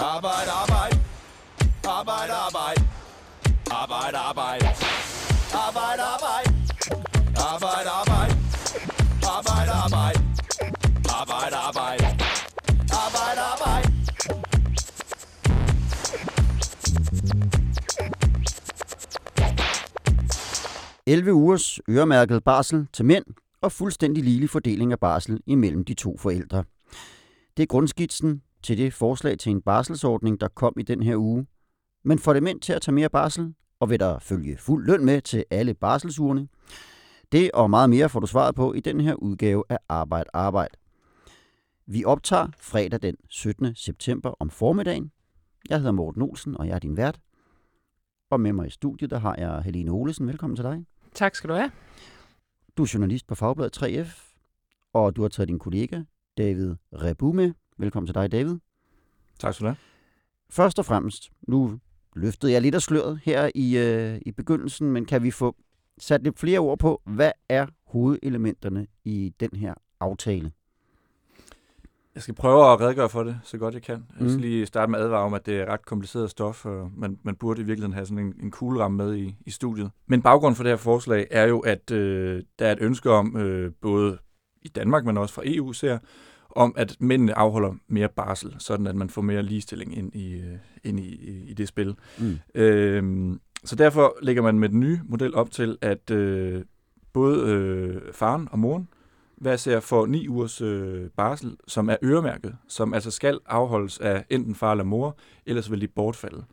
Arbejde, arbejde. Arbejde, arbejde. Arbejde, arbejde. Arbejde, arbejde. Arbejde, arbejde. Arbejde, arbejde. Arbejde, arbejde. Arbejde, arbejde. 11 ugers øremærket barsel til mænd og fuldstændig ligelig fordeling af barsel imellem de to forældre. Det er grundskitsen til det forslag til en barselsordning, der kom i den her uge. Men får det mænd til at tage mere barsel, og vil der følge fuld løn med til alle barselsugerne? Det og meget mere får du svaret på i den her udgave af Arbejde Arbejde. Vi optager fredag den 17. september om formiddagen. Jeg hedder Morten Olsen, og jeg er din vært. Og med mig i studiet, der har jeg Helene Olesen. Velkommen til dig. Tak skal du have. Du er journalist på Fagbladet 3F, og du har taget din kollega David Rebu med. Velkommen til dig, David. Tak skal du have. Først og fremmest, nu løftede jeg lidt af sløret her i, øh, i begyndelsen, men kan vi få sat lidt flere ord på, hvad er hovedelementerne i den her aftale? Jeg skal prøve at redegøre for det, så godt jeg kan. Jeg Mm. skal lige starte med at advare om, at det er ret kompliceret stof, og man, man burde i virkeligheden have sådan en, en kugleramme med i, i studiet. Men baggrunden for det her forslag er jo, at øh, der er et ønske om, øh, både i Danmark, men også fra EU ser, om at mændene afholder mere barsel, sådan at man får mere ligestilling ind i, øh, ind i, i, det spil. Mm. Øhm, så derfor lægger man med den nye model op til, at øh, både øh, faren og moren hver ser får ni ugers øh, barsel, som er øremærket, som altså skal afholdes af enten far eller mor, ellers vil de bortfalde.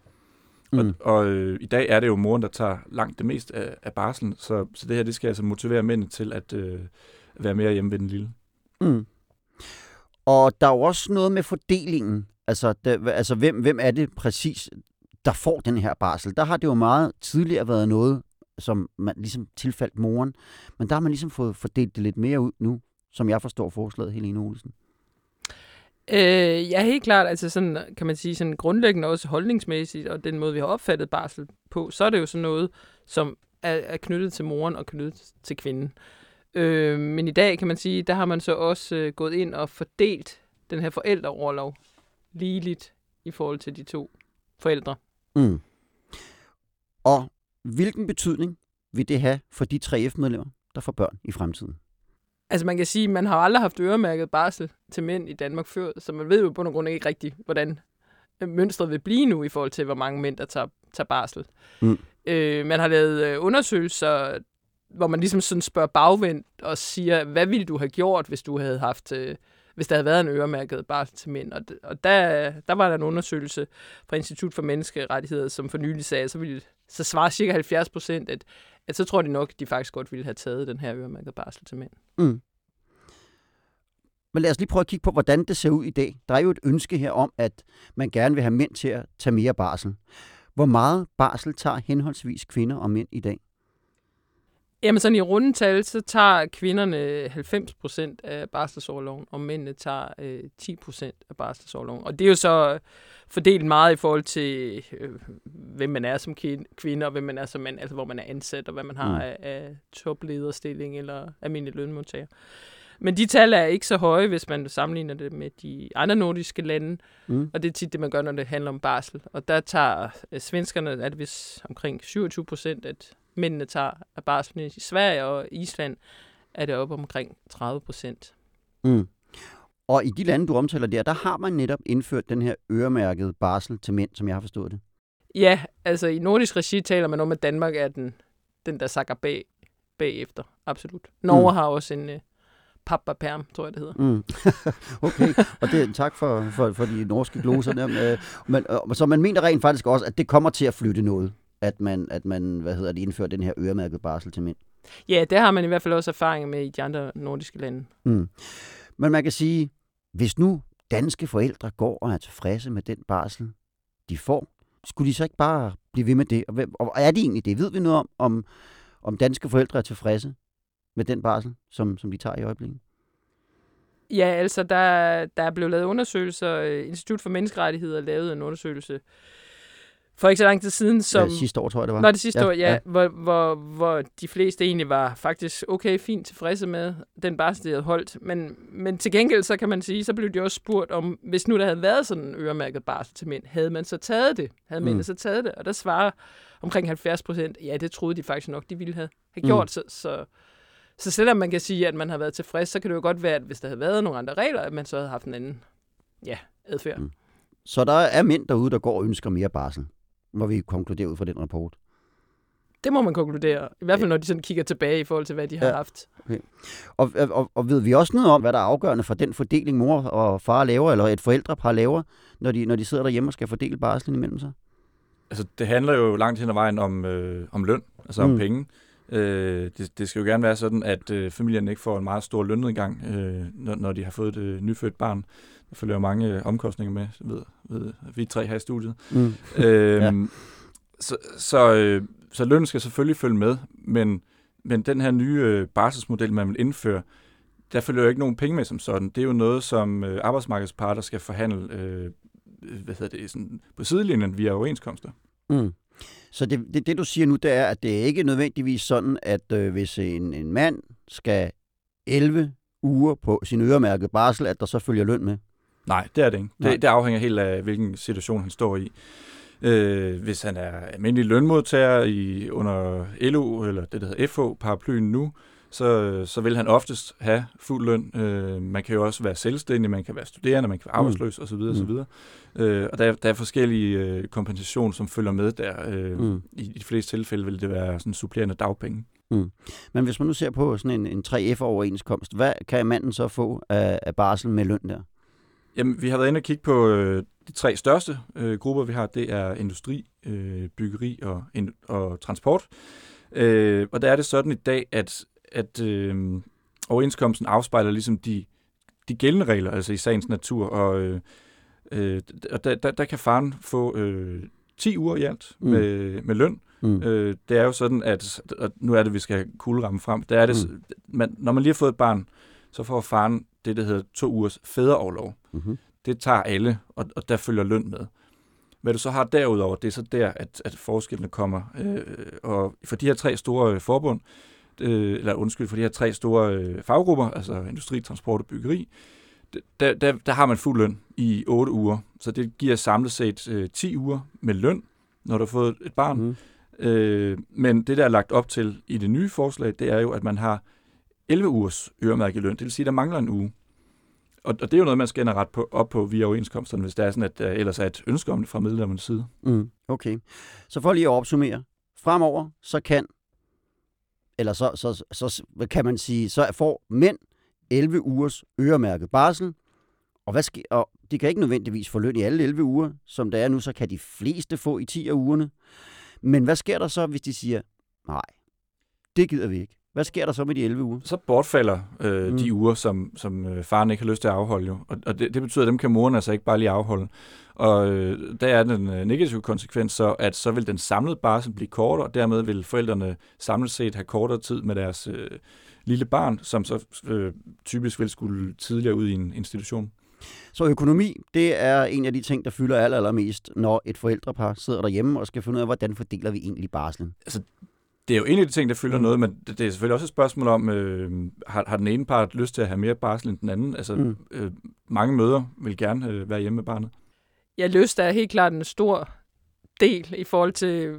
Mm. Og, og øh, i dag er det jo moren, der tager langt det meste af, af barselen, så, så det her det skal altså motivere mændene til at øh, være mere hjemme ved den lille. Mm. Og der er jo også noget med fordelingen. Altså, der, altså hvem, hvem er det præcis, der får den her barsel? Der har det jo meget tidligere været noget, som man ligesom tilfaldt moren. Men der har man ligesom fået fordelt det lidt mere ud nu, som jeg forstår forslaget, Helene Olsen. Øh, ja, helt klart. Altså sådan, kan man sige, sådan grundlæggende også holdningsmæssigt, og den måde, vi har opfattet barsel på, så er det jo sådan noget, som er, er knyttet til moren og knyttet til kvinden. Øh, men i dag, kan man sige, der har man så også øh, gået ind og fordelt den her forældreoverlov ligeligt i forhold til de to forældre. Mm. Og hvilken betydning vil det have for de 3F-medlemmer, der får børn i fremtiden? Altså man kan sige, man har aldrig haft øremærket barsel til mænd i Danmark før, så man ved jo på nogen grund ikke rigtigt, hvordan øh, mønstret vil blive nu i forhold til, hvor mange mænd, der tager, tager barsel. Mm. Øh, man har lavet øh, undersøgelser, hvor man ligesom sådan spørger bagvendt og siger, hvad ville du have gjort, hvis du havde haft, øh, hvis der havde været en øremærket barsel til mænd? Og, og der, der var der en undersøgelse fra Institut for Menneskerettigheder, som for nylig sagde, så, ville, så svarer cirka 70 procent, at, at så tror de nok, at de faktisk godt ville have taget den her øremærket barsel til mænd. Mm. Men lad os lige prøve at kigge på, hvordan det ser ud i dag. Der er jo et ønske her om, at man gerne vil have mænd til at tage mere barsel. Hvor meget barsel tager henholdsvis kvinder og mænd i dag? Jamen sådan i rundetal, så tager kvinderne 90 procent af barselsårloven, og mændene tager øh, 10 procent af barselsårloven. Og det er jo så fordelt meget i forhold til, øh, hvem man er som kvinde, og hvem man er som mand, altså hvor man er ansat, og hvad man har Mm. af, af toplederstilling eller almindelig lønmodtager. Men de tal er ikke så høje, hvis man sammenligner det med de andre nordiske lande, Mm. og det er tit det, man gør, når det handler om barsel. Og der tager øh, svenskerne, er det vist omkring 27 procent, at mændene tager af barsel. I Sverige og Island er det op omkring 30 procent. Mm. Og i de lande, du omtaler der, der har man netop indført den her øremærkede barsel til mænd, som jeg har forstået det. Ja, altså i nordisk regi taler man om, at Danmark er den, den der sakker bag, bagefter. Absolut. Norge Mm. har også en uh, pappaperm, tror jeg det hedder. Mm. okay, og det, tak for, for, for de norske gloser der. Øh, Men, øh, så man mener rent faktisk også, at det kommer til at flytte noget, at man, at man hvad hedder det, indfører den her øremærkede barsel til mænd. Ja, det har man i hvert fald også erfaring med i de andre nordiske lande. Mm. Men man kan sige, hvis nu danske forældre går og er tilfredse med den barsel, de får, skulle de så ikke bare blive ved med det? Og, er de egentlig det? Ved vi noget om, om, om danske forældre er tilfredse med den barsel, som, som de tager i øjeblikket? Ja, altså der, der er blevet lavet undersøgelser. Øh, Institut for Menneskerettigheder lavede en undersøgelse for ikke så lang tid siden, som... Ja, sidste år, tror jeg, det var. Nå, det sidste Ja, år, ja, ja. ja. Hvor, hvor, hvor de fleste egentlig var faktisk okay, fint tilfredse med den barsel, de havde holdt. Men, men til gengæld, så kan man sige, så blev de også spurgt om, hvis nu der havde været sådan en øremærket barsel til mænd, havde man så taget det? Havde Mm. mændene så taget det? Og der svarer omkring 70 procent, ja, det troede de faktisk nok, de ville have, have Mm. gjort. Så, så, så selvom man kan sige, at man har været tilfreds, så kan det jo godt være, at hvis der havde været nogle andre regler, at man så havde haft en anden ja, adfærd. Mm. Så der er mænd derude, der går og ønsker mere barsel, må vi konkludere ud fra den rapport. Det må man konkludere. I hvert fald, når de sådan kigger tilbage i forhold til, hvad de har Ja. haft. Og, og, og ved vi også noget om, hvad der er afgørende for den fordeling, mor og far laver, eller et forældrepar laver, når de, når de sidder derhjemme og skal fordele barslen imellem sig? Altså, det handler jo langt hen ad vejen om, øh, om løn, altså om Mm. penge. Øh, det, det skal jo gerne være sådan, at øh, familien ikke får en meget stor lønnedgang, øh, når, når de har fået et øh, nyfødt barn. Følger mange øh, omkostninger med, ved, ved vi tre her i studiet. Mm. Øhm, ja. Så, så, øh, så lønnen skal selvfølgelig følge med, men, men den her nye øh, barselsmodel, man vil indføre, der følger jo ikke nogen penge med som sådan. Det er jo noget, som øh, arbejdsmarkedsparter skal forhandle øh, hvad hedder det, sådan, på sidelinjen via overenskomster. Mm. Så det, det, det, du siger nu, det er, at det er ikke nødvendigvis sådan, at øh, hvis en, en mand skal 11 uger på sin øremærkede barsel, at der så følger løn med. Nej, det er det ikke. Nej. Det, det afhænger helt af, hvilken situation han står i. Øh, hvis han er almindelig lønmodtager i, under LO, eller det, der hedder FH-paraplyen nu, så, så vil han oftest have fuld løn. Øh, man kan jo også være selvstændig, man kan være studerende, man kan være Mm. arbejdsløs osv. Mm. osv. Øh, og der, er- der er forskellige øh, kompensation, som følger med der. Øh, Mm. i, de fleste tilfælde vil det være sådan supplerende dagpenge. Men hvis man nu ser på sådan en, en 3F-overenskomst, hvad kan manden så få af, af barsel med løn der? Jamen, vi har været inde og kigge på øh, de tre største øh, grupper, vi har. Det er industri, øh, byggeri og, ind- og transport. Øh, og der er det sådan i dag, at, at øh, overenskomsten afspejler ligesom de, de gældende regler, altså i sagens natur. Og, øh, øh, og der, der, der kan faren få øh, 10 uger i alt Mm. med, med løn. Mm. Øh, det er jo sådan, at og nu er det, vi skal have kuglerammen frem. Der er det, Mm. man, når man lige har fået et barn, så får faren det, der hedder to ugers fædreoverlov Mm-hmm. det tager alle, og, og der følger løn med. Hvad du så har derudover, det er så der, at, at forskellene kommer. Øh, og for de her tre store øh, forbund, øh, eller undskyld, for de her tre store øh, faggrupper, altså industri, transport og byggeri, der, der, der har man fuld løn i 8 uger. Så det giver samlet set øh, 10 uger med løn, når du har fået et barn. Mm. Øh, men det, der er lagt op til i det nye forslag, det er jo, at man har 11 ugers øremærket løn. Det vil sige, at der mangler en uge. Og, og det er jo noget, man skal ind på, op på via overenskomsterne, hvis der er sådan, at der ellers er et ønske om det fra medlemmernes side. Mm. Okay. Så for lige at opsummere. Fremover, så kan, eller så, så, så, så kan man sige, så får mænd 11 ugers øremærket barsel, og, hvad sker, og de kan ikke nødvendigvis få løn i alle 11 uger, som det er nu, så kan de fleste få i 10 af ugerne. Men hvad sker der så, hvis de siger, nej, det gider vi ikke. Hvad sker der så med de 11 uger? Så bortfalder øh, Mm. de uger, som, som øh, faren ikke har lyst til at afholde. Jo. Og, og det, det betyder, at dem kan moren altså ikke bare lige afholde. Og øh, der er den øh, negative konsekvens så, at så vil den samlede barsel blive kortere, og dermed vil forældrene samlet set have kortere tid med deres øh, lille barn, som så øh, typisk vil skulle tidligere ud i en institution. Så økonomi, det er en af de ting, der fylder aller, allermest, når et forældrepar sidder derhjemme og skal finde ud af, hvordan fordeler vi egentlig barslen. Det er jo en af de ting, der fylder Mm. noget, men det, er selvfølgelig også et spørgsmål om, øh, har, har den ene part lyst til at have mere barsel end den anden? Altså, Mm. øh, mange mødre vil gerne øh, være hjemme med barnet. Ja, lyst er helt klart en stor del i forhold til,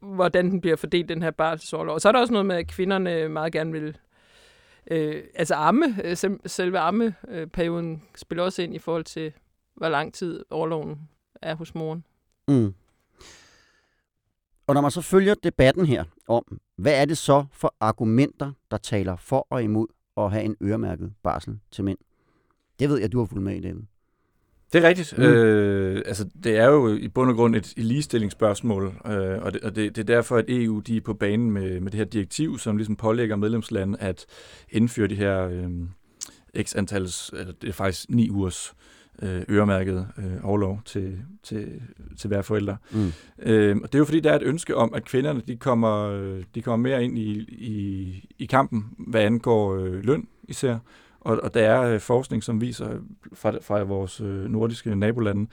hvordan den bliver fordelt, den her barselsorlov. Og så er der også noget med, at kvinderne meget gerne vil øh, altså amme, øh, selve ammeperioden spiller også ind i forhold til, hvor lang tid overloven er hos moren. Mm. Og når man så følger debatten her om, hvad er det så for argumenter, der taler for og imod at have en øremærket barsel til mænd? Det ved jeg, du har fulgt med i, David. Det er rigtigt. Mm. Øh, altså, det er jo i bund og grund et, et ligestillingsspørgsmål, øh, og, det, og det, det er derfor, at EU de er på banen med, med det her direktiv, som ligesom pålægger medlemslande at indføre de her øh, x eller det er faktisk ni ugers øh, øremærket øh, overlov til, til, til hver forælder. Mm. Øh, og det er jo fordi, der er et ønske om, at kvinderne de kommer, de kommer mere ind i, i, i kampen, hvad angår øh, løn især, Og, og der er øh, forskning, som viser fra, fra vores øh, nordiske nabolande,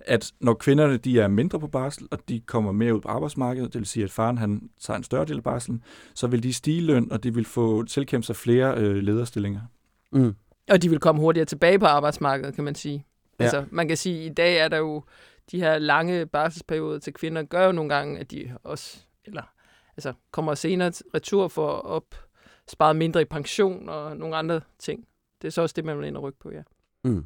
at når kvinderne de er mindre på barsel, og de kommer mere ud på arbejdsmarkedet, det vil sige, at faren han tager en større del af barselen, så vil de stige løn, og de vil få tilkæmpet sig flere øh, lederstillinger. Mm. Og de vil komme hurtigere tilbage på arbejdsmarkedet, kan man sige. Ja. Altså, man kan sige, at i dag er der jo de her lange barselsperioder til kvinder, gør jo nogle gange, at de også eller, altså, kommer senere retur for at opspare mindre i pension og nogle andre ting. Det er så også det, man vil ind og rykke på, ja. Mm.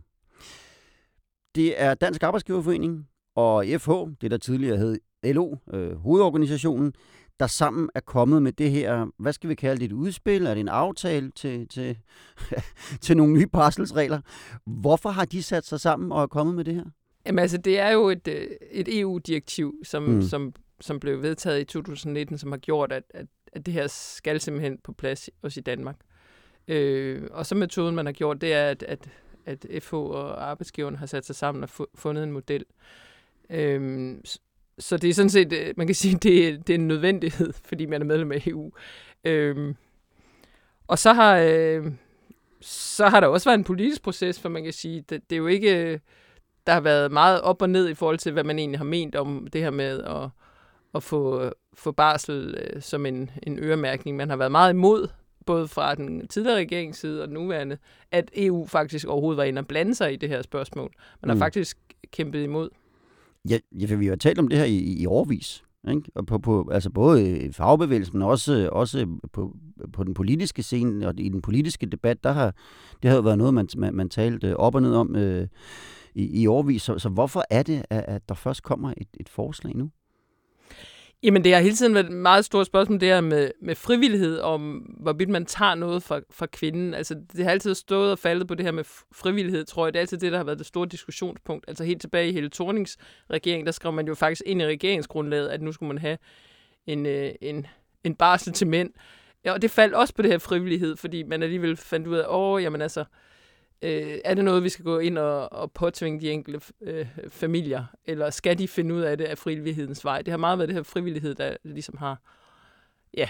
Det er Dansk Arbejdsgiverforening og FH, det der tidligere hed LO, øh, hovedorganisationen, der sammen er kommet med det her, hvad skal vi kalde det, et udspil? Er det en aftale til, til, til nogle nye barselsregler? Hvorfor har de sat sig sammen og er kommet med det her? Jamen altså, det er jo et, øh, et EU-direktiv, som, Mm. som, som blev vedtaget i 2019, som har gjort, at, at, at det her skal simpelthen på plads også i Danmark. Øh, og så metoden, man har gjort, det er, at, at, at FH og arbejdsgiverne har sat sig sammen og fu- fundet en model. Øh, s- så det er sådan set, øh, man kan sige, det, er- det er en nødvendighed, fordi man er medlem af EU. Øh, og så har, øh, så har der også været en politisk proces, for man kan sige, det, det er jo ikke... øh, der har været meget op og ned i forhold til, hvad man egentlig har ment om det her med at, at få, få barsel øh, som en, en øremærkning. Man har været meget imod, både fra den tidligere regerings side og den nuværende, at EU faktisk overhovedet var inde og blande sig i det her spørgsmål. Man har Mm. faktisk kæmpet imod. Ja, ja, for vi har talt om det her i, i årvis. Ikke? Og på, på, altså både i fagbevægelsen, men også, også på, på den politiske scene og i den politiske debat, der har, det har jo været noget, man, man, man talte op og ned om øh, i, i årvis. Så, så hvorfor er det, at, at der først kommer et, et forslag nu? Jamen, det har hele tiden været et meget stort spørgsmål, det her med, med frivillighed, om hvorvidt man tager noget fra, fra kvinden. Altså, det har altid stået og faldet på det her med frivillighed, tror jeg. Det er altid det, der har været det store diskussionspunkt. Altså, helt tilbage i hele Thornings regering, der skrev man jo faktisk ind i regeringsgrundlaget, at nu skulle man have en, øh, en, en barsel til mænd. Ja, og det faldt også på det her frivillighed, fordi man alligevel fandt ud af, åh, jamen altså, øh, er det noget, vi skal gå ind og, og påtvinge de enkelte øh, familier, eller skal de finde ud af det af frivillighedens vej? Det har meget været det her frivillighed, der ligesom har ja,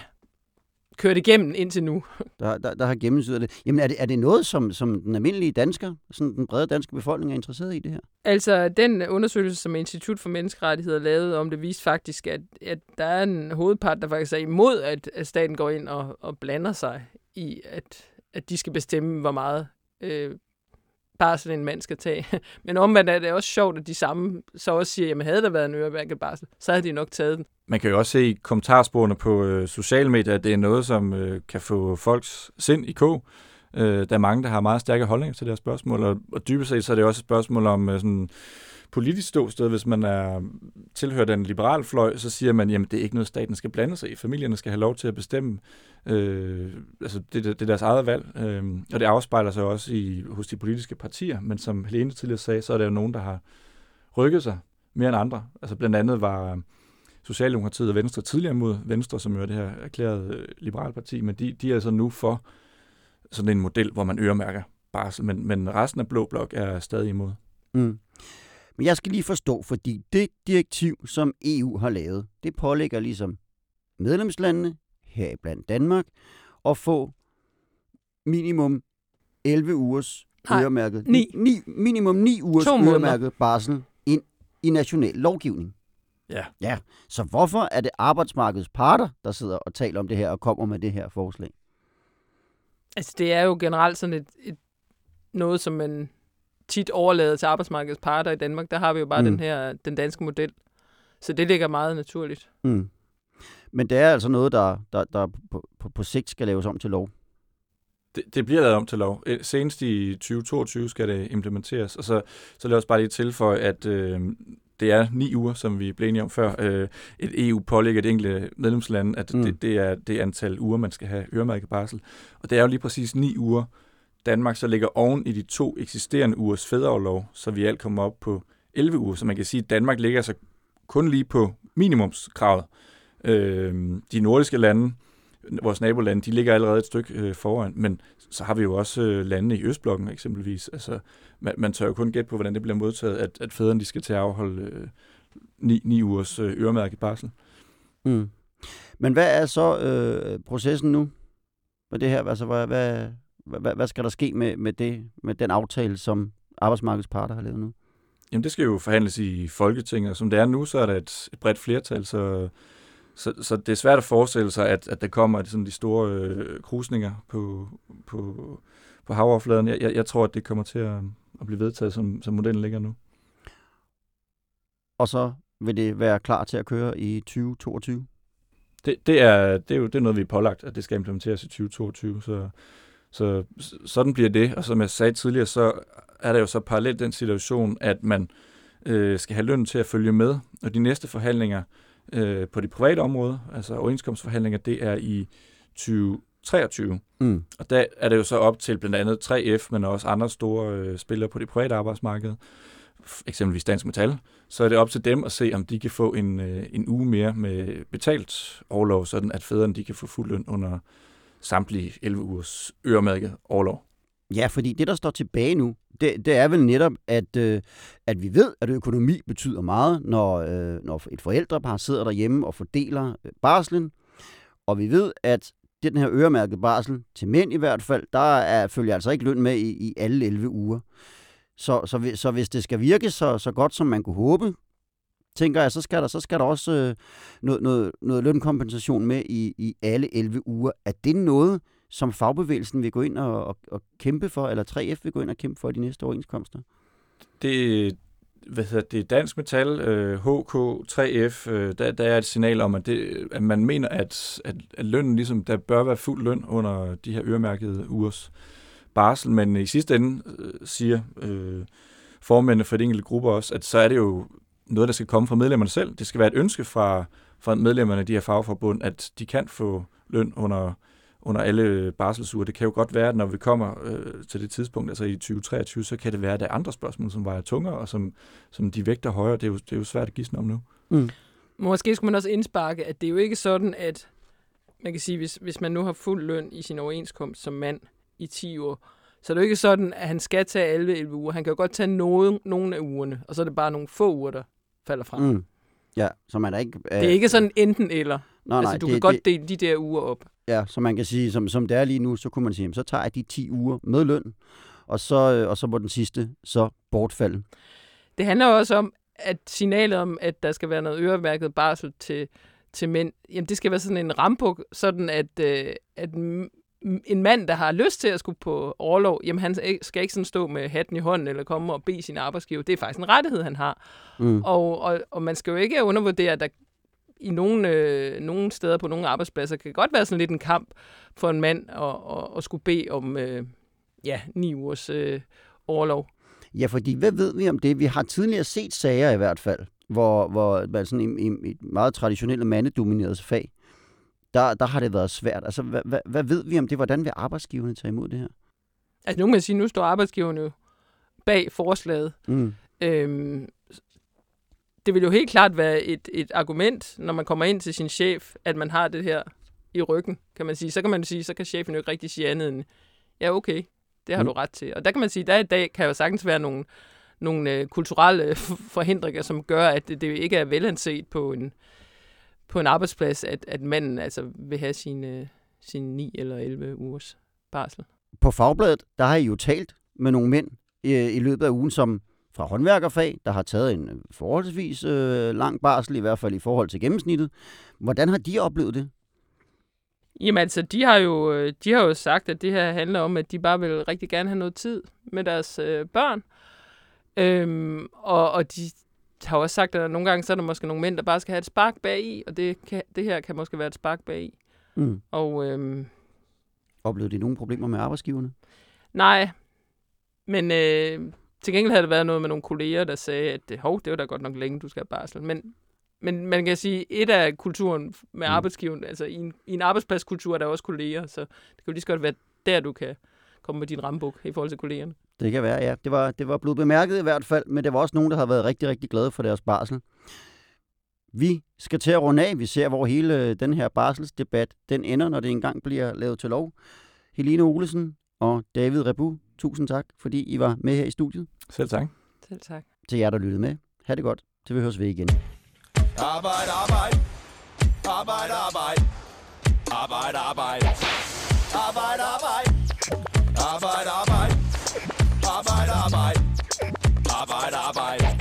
kørt igennem indtil nu. Der, der, der har gennemsyret det. Jamen er det, er det noget, som, som den almindelige dansker, sådan den brede danske befolkning er interesseret i det her? Altså, den undersøgelse, som Institut for Menneskerettigheder lavede om det, viste faktisk, at, at der er en hovedpart, der faktisk er imod, at, at staten går ind og, og blander sig i, at, at de skal bestemme, hvor meget øh, barsel en mand skal tage. Men omvendt er det også sjovt, at de samme så også siger, jamen havde der været en øremærket barsel, så havde de nok taget den. Man kan jo også se i kommentarsporene på øh, sociale medier, at det er noget, som øh, kan få folks sind i kog. Øh, der er mange, der har meget stærke holdninger til det her spørgsmål, og, og dybest set så er det også et spørgsmål om øh, sådan politisk ståsted. Hvis man er tilhører den liberale fløj, så siger man, jamen det er ikke noget, staten skal blande sig i. Familierne skal have lov til at bestemme. Øh, altså det, det er deres eget valg, øh, og det afspejler sig også i, hos de politiske partier. Men som Helene tidligere sagde, så er der jo nogen, der har rykket sig mere end andre. Altså blandt andet var Socialdemokratiet og Venstre tidligere mod Venstre, som jo er det her erklærede øh, liberale parti, men de, de er altså nu for sådan en model, hvor man øremærker barsel, men, men resten af Blå Blok er stadig imod. Mm. Men jeg skal lige forstå, fordi det direktiv, som EU har lavet, det pålægger ligesom medlemslandene, her blandt Danmark, at få minimum 11 ugers Nej, øremærket, ni. ni, minimum 9 ugers To måneder. øremærket barsel ind i national lovgivning. Ja. Ja, så hvorfor er det arbejdsmarkedets parter, der sidder og taler om det her og kommer med det her forslag? Altså, det er jo generelt sådan et, et noget, som man tit overlader til arbejdsmarkedets parter i Danmark. Der har vi jo bare Mm. den her, den danske model. Så det ligger meget naturligt. Mm. Men det er altså noget, der, der, der på, på, på sigt skal laves om til lov. Det, det bliver lavet om til lov. Øh, Senest i 2022 skal det implementeres, og så, så lad os bare lige tilføje, at øh, det er ni uger, som vi blev enige om før. Øh, et EU pålægger det enkelte medlemsland, at mm. det, det er det antal uger, man skal have øremærket barsel. Og det er jo lige præcis ni uger, Danmark så ligger oven i de to eksisterende ugers fædreoverlov, så vi alt kommer op på 11 uger. Så man kan sige, at Danmark ligger så kun lige på minimumskravet. Øh, de nordiske lande, vores nabolande, de ligger allerede et stykke øh, foran, men så har vi jo også øh, landene i Østblokken eksempelvis. Altså, man, man tør jo kun gætte på, hvordan det bliver modtaget, at, at fædrene de skal til at afholde øh, ni, ni ugers øh, øremærket barsel. Mm. Men hvad er så øh, processen nu med det her? Altså, hvad, hvad, hvad, hvad skal der ske med, med, det, med den aftale, som arbejdsmarkedets parter har lavet nu? Jamen, det skal jo forhandles i Folketinget, og som det er nu, så er der et, et bredt flertal, så, så, så det er svært at forestille sig, at, at der kommer sådan de store øh, krusninger på, på, på havoverfladen. Jeg, jeg, jeg tror, at det kommer til at, at blive vedtaget, som, som modellen ligger nu. Og så vil det være klar til at køre i 2022? Det, det, er, det er jo det er noget, vi er pålagt, at det skal implementeres i 2022, så, så sådan bliver det. Og som jeg sagde tidligere, så er der jo så parallelt den situation, at man øh, skal have løn til at følge med, og de næste forhandlinger øh, på det private område, altså overenskomstforhandlinger, det er i 2023. Mm. Og der er det jo så op til blandt andet 3F, men også andre store øh, spillere på det private arbejdsmarked, eksempelvis Dansk Metal, så er det op til dem at se, om de kan få en, øh, en uge mere med betalt overlov, sådan at fædrene de kan få fuld løn under samtlige 11 ugers øremærket overlov. Ja, fordi det, der står tilbage nu, det, det er vel netop, at, øh, at vi ved, at økonomi betyder meget, når, øh, når et forældrepar sidder derhjemme og fordeler øh, barslen. Og vi ved, at det, den her øremærkede barsel, til mænd i hvert fald, der er, følger altså ikke løn med i, i alle 11 uger. Så, så, så hvis det skal virke så, så godt, som man kunne håbe, tænker jeg, så skal der, så skal der også øh, noget, noget, noget lønkompensation med i, i alle 11 uger. Er det noget, som fagbevægelsen vil gå ind og, og, og kæmpe for, eller 3F vil gå ind og kæmpe for i de næste overenskomster? Det, hvad hedder det, Dansk Metal, øh, HK, 3F, øh, der, der er et signal om, at, det, at man mener, at, at, at lønnen ligesom, der bør være fuld løn under de her øremærkede ugers barsel, men i sidste ende øh, siger øh, formændene for de enkelte grupper også, at så er det jo noget, der skal komme fra medlemmerne selv. Det skal være et ønske fra, fra medlemmerne af de her fagforbund, at de kan få løn under under alle barselsuger. Det kan jo godt være, at når vi kommer øh, til det tidspunkt, altså i 2023, så kan det være, at der er andre spørgsmål, som vejer tungere, og som, som de vægter højere. Det er, jo, det er jo svært at gisne om nu. Mm. Måske skulle man også indsparke, at det er jo ikke sådan, at man kan sige, hvis, hvis man nu har fuld løn i sin overenskomst som mand i 10 år, så er det jo ikke sådan, at han skal tage alle 11 uger. Han kan jo godt tage nogen, nogle af ugerne, og så er det bare nogle få uger, der falder fra. Mm. Ja, så man er ikke... Øh, det er ikke sådan enten eller. Nå, altså, nej, du det, kan godt dele de der uger op. Ja, så man kan sige, som, som det er lige nu, så kunne man sige, så tager jeg de 10 uger med løn, og så, øh, og så må den sidste så bortfalde. Det handler også om, at signalet om, at der skal være noget øremærket barsel til, til mænd, jamen det skal være sådan en rambuk, sådan at, øh, at en mand, der har lyst til at skulle på overlov, jamen han skal ikke sådan stå med hatten i hånden eller komme og bede sin arbejdsgiver. Det er faktisk en rettighed, han har. Mm. Og, og, og man skal jo ikke undervurdere, at der i nogle, øh, nogle steder på nogle arbejdspladser kan godt være sådan lidt en kamp for en mand at, at, at skulle bede om øh, ja, ni ugers øh, overlov. Ja, fordi hvad ved vi om det? Vi har tidligere set sager i hvert fald, hvor, hvor man sådan i, i, i et meget traditionelt mandedomineret fag, der, der har det været svært. Altså, hvad, hvad, hvad ved vi om det? Hvordan vil arbejdsgiverne tage imod det her? Altså, nu kan sige, nu står arbejdsgiverne jo bag forslaget. Mm. Øhm, det vil jo helt klart være et, et argument, når man kommer ind til sin chef, at man har det her i ryggen, kan man sige. Så kan man sige, så kan chefen jo ikke rigtig sige andet end, ja, okay, det har mm. du ret til. Og der kan man sige, der i dag kan jo sagtens være nogle, nogle øh, kulturelle forhindringer, som gør, at det, det ikke er velanset på en, på en arbejdsplads, at, at manden altså vil have sine, sine 9 eller 11 ugers barsel. På Fagbladet, der har I jo talt med nogle mænd i, i løbet af ugen, som fra håndværkerfag, der har taget en øh, forholdsvis øh, lang barsel, i hvert fald i forhold til gennemsnittet. Hvordan har de oplevet det? Jamen altså, de har, jo, øh, de har jo sagt, at det her handler om, at de bare vil rigtig gerne have noget tid med deres øh, børn. Øhm, og, og de har også sagt, at nogle gange så er der måske nogle mænd, der bare skal have et spark bag i, og det, kan, det her kan måske være et spark bag i. Mm. Og, øhm, Oplevede de nogle problemer med arbejdsgiverne? Nej, men øh, til gengæld havde det været noget med nogle kolleger, der sagde, at hov, det var da godt nok længe, du skal have barsel. Men, men man kan sige, et af kulturen med mm. arbejdsgiveren, altså i en, i en arbejdspladskultur er der også kolleger, så det kan jo lige så godt være der, du kan komme med din rambuk i forhold til kollegerne. Det kan være, ja. Det var, det var blevet bemærket i hvert fald, men det var også nogen, der har været rigtig, rigtig glade for deres barsel. Vi skal til at runde af. Vi ser, hvor hele den her barselsdebat den ender, når det engang bliver lavet til lov. Helene Olesen og David Rebu, tusind tak, fordi I var med her i studiet. Selv tak. Selv tak. Til jer, der lyttede med. Ha' det godt. Til vi høres ved igen. Arbejde, arbejde. Arbejde, arbejde. Arbejde, arbejde. Arbejde, arbejde. Arbejde, arbejde. Arbejde, arbejde. Arbejde, arbejde.